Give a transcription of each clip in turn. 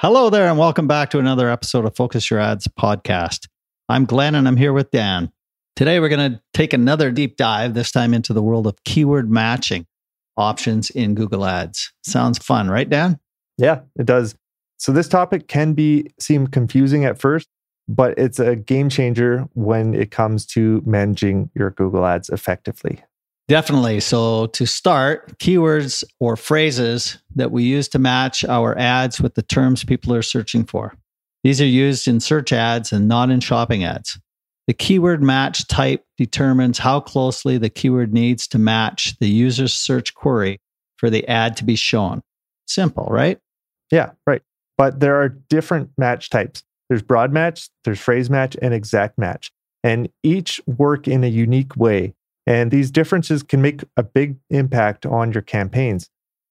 Hello there, and welcome back to another episode of Focus Your Ads podcast. I'm Glenn, and I'm here with Dan. Today, we're going to take another deep dive, this time into the world of keyword matching options in Google Ads. Sounds fun, right, Dan? Yeah, it does. So, this topic can be seem confusing at first, but it's a game changer when it comes to managing your Google Ads effectively. Definitely. So, to start, keywords or phrases that we use to match our ads with the terms people are searching for. These are used in search ads and not in shopping ads. The keyword match type determines how closely the keyword needs to match the user's search query for the ad to be shown. Simple, right? Yeah, right. But there are different match types. There's broad match, there's phrase match, and exact match. And each work in a unique way and these differences can make a big impact on your campaigns.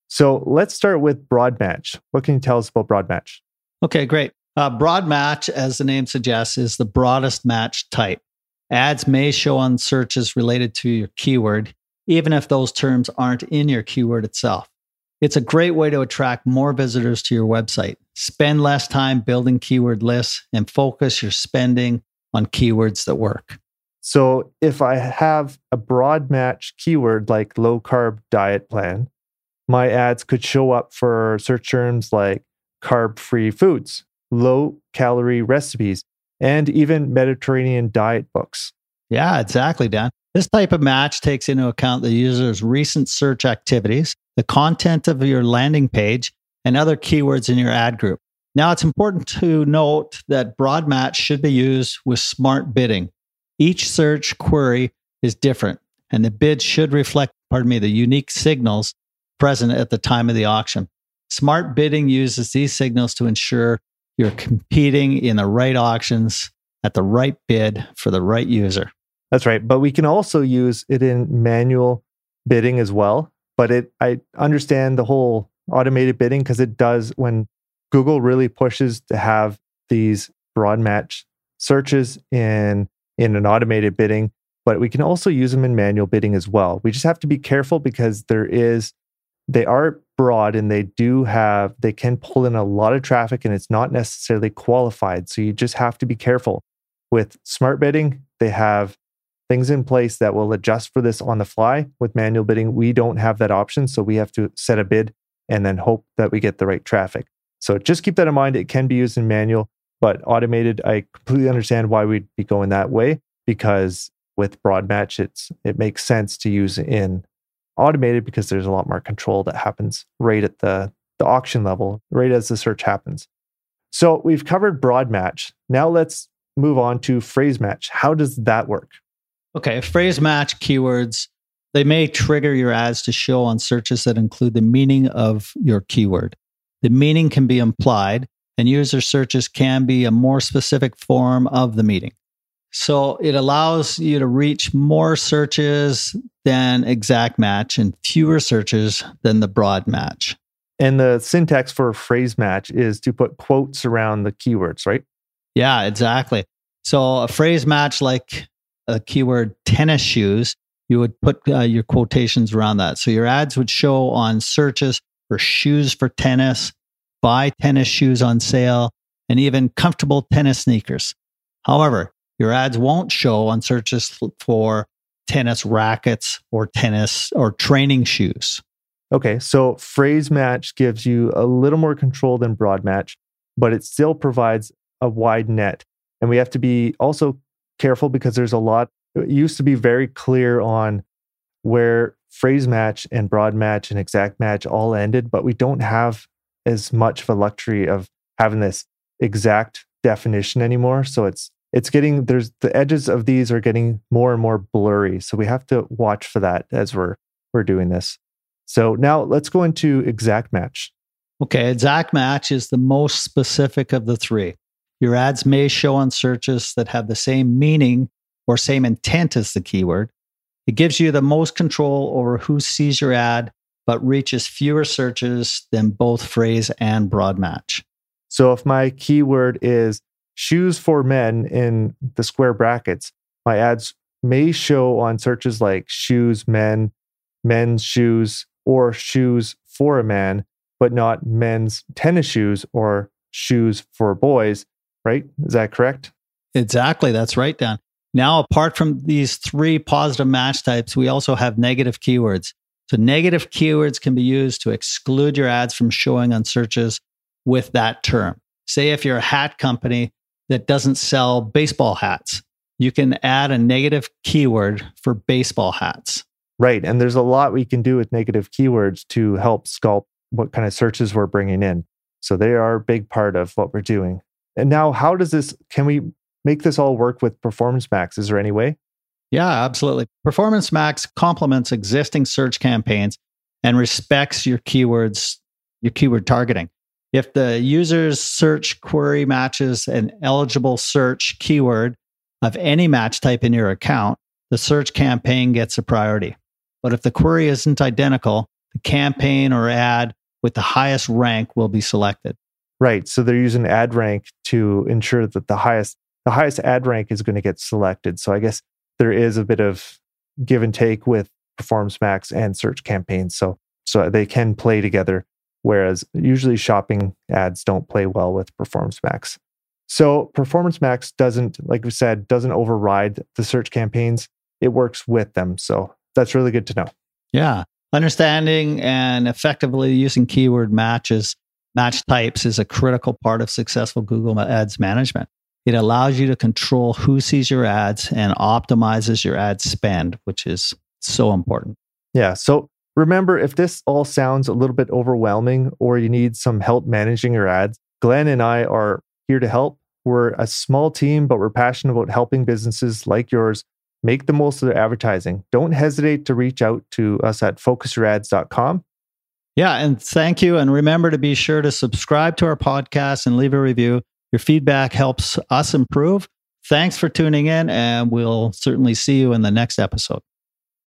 So let's start with broad match. What can you tell us about broad match? Okay, great. Uh, broad match, as the name suggests, is the broadest match type. Ads may show on searches related to your keyword, even if those terms aren't in your keyword itself. It's a great way to attract more visitors to your website. Spend less time building keyword lists and focus your spending on keywords that work. So if I have a broad match keyword like low carb diet plan, my ads could show up for search terms like carb free foods, low calorie recipes, and even Mediterranean diet books. Yeah, exactly, Dan. This type of match takes into account the user's recent search activities, the content of your landing page, and other keywords in your ad group. Now, it's important to note that broad match should be used with smart bidding each search query is different, and the bid should reflect, pardon me, the unique signals present at the time of the auction. Smart bidding uses these signals to ensure you're competing in the right auctions at the right bid for the right user. That's right. But we can also use it in manual bidding as well. But it I understand the whole automated bidding because it does when Google really pushes to have these broad match searches in in an automated bidding, but we can also use them in manual bidding as well. We just have to be careful because there is, they are broad and they do have, they can pull in a lot of traffic and it's not necessarily qualified. So you just have to be careful. With smart bidding, they have things in place that will adjust for this on the fly. With manual bidding, we don't have that option. So we have to set a bid and then hope that we get the right traffic. So just keep that in mind. It can be used in manual. But automated, I completely understand why we'd be going that way because with broad match, it's it makes sense to use in automated because there's a lot more control that happens right at the the auction level, right as the search happens. So we've covered broad match. Now let's move on to phrase match. How does that work? Okay, phrase match keywords they may trigger your ads to show on searches that include the meaning of your keyword. The meaning can be implied, and user searches can be a more specific form of the meeting. So it allows you to reach more searches than exact match and fewer searches than the broad match. And the syntax for a phrase match is to put quotes around the keywords, right? Yeah, exactly. So a phrase match like a keyword tennis shoes, you would put uh, your quotations around that. So your ads would show on searches for shoes for tennis, buy tennis shoes on sale, and even comfortable tennis sneakers. However, your ads won't show on searches for tennis rackets or tennis or training shoes. Okay, so phrase match gives you a little more control than broad match, but it still provides a wide net. And we have to be also careful because there's a lot, it used to be very clear on where phrase match and broad match and exact match all ended, but we don't have as much of a luxury of having this exact definition anymore. So it's it's getting there's the edges of these are getting more and more blurry. So we have to watch for that as we're we're doing this. So now let's go into exact match. Okay, exact match is the most specific of the three. Your ads may show on searches that have the same meaning or same intent as the keyword. It gives you the most control over who sees your ad but reaches fewer searches than both phrase and broad match. So if my keyword is shoes for men in the square brackets, my ads may show on searches like shoes, men, men's shoes, or shoes for a man, but not men's tennis shoes or shoes for boys, right? Is that correct? Exactly. That's right, Dan. Now, apart from these three positive match types, we also have negative keywords. So, negative keywords can be used to exclude your ads from showing on searches with that term. Say, if you're a hat company that doesn't sell baseball hats, you can add a negative keyword for baseball hats. Right. And there's a lot we can do with negative keywords to help sculpt what kind of searches we're bringing in. So they are a big part of what we're doing. And now, how does this, can we make this all work with Performance Max? Is there any way? Yeah, absolutely. Performance Max complements existing search campaigns and respects your keywords, your keyword targeting. If the user's search query matches an eligible search keyword of any match type in your account, the search campaign gets a priority. But if the query isn't identical, the campaign or ad with the highest rank will be selected. Right. So they're using ad rank to ensure that the highest the highest ad rank is going to get selected. So I guess there is a bit of give and take with Performance Max and search campaigns. So so they can play together. Whereas usually shopping ads don't play well with Performance Max. So Performance Max doesn't, like we said, doesn't override the search campaigns. It works with them. So that's really good to know. Yeah. Understanding and effectively using keyword matches, match types is a critical part of successful Google Ads management. It allows you to control who sees your ads and optimizes your ad spend, which is so important. Yeah. So remember, if this all sounds a little bit overwhelming or you need some help managing your ads, Glenn and I are here to help. We're a small team, but we're passionate about helping businesses like yours make the most of their advertising. Don't hesitate to reach out to us at focusyourads.com. Yeah, and thank you. And remember to be sure to subscribe to our podcast and leave a review. Your feedback helps us improve. Thanks for tuning in, and we'll certainly see you in the next episode.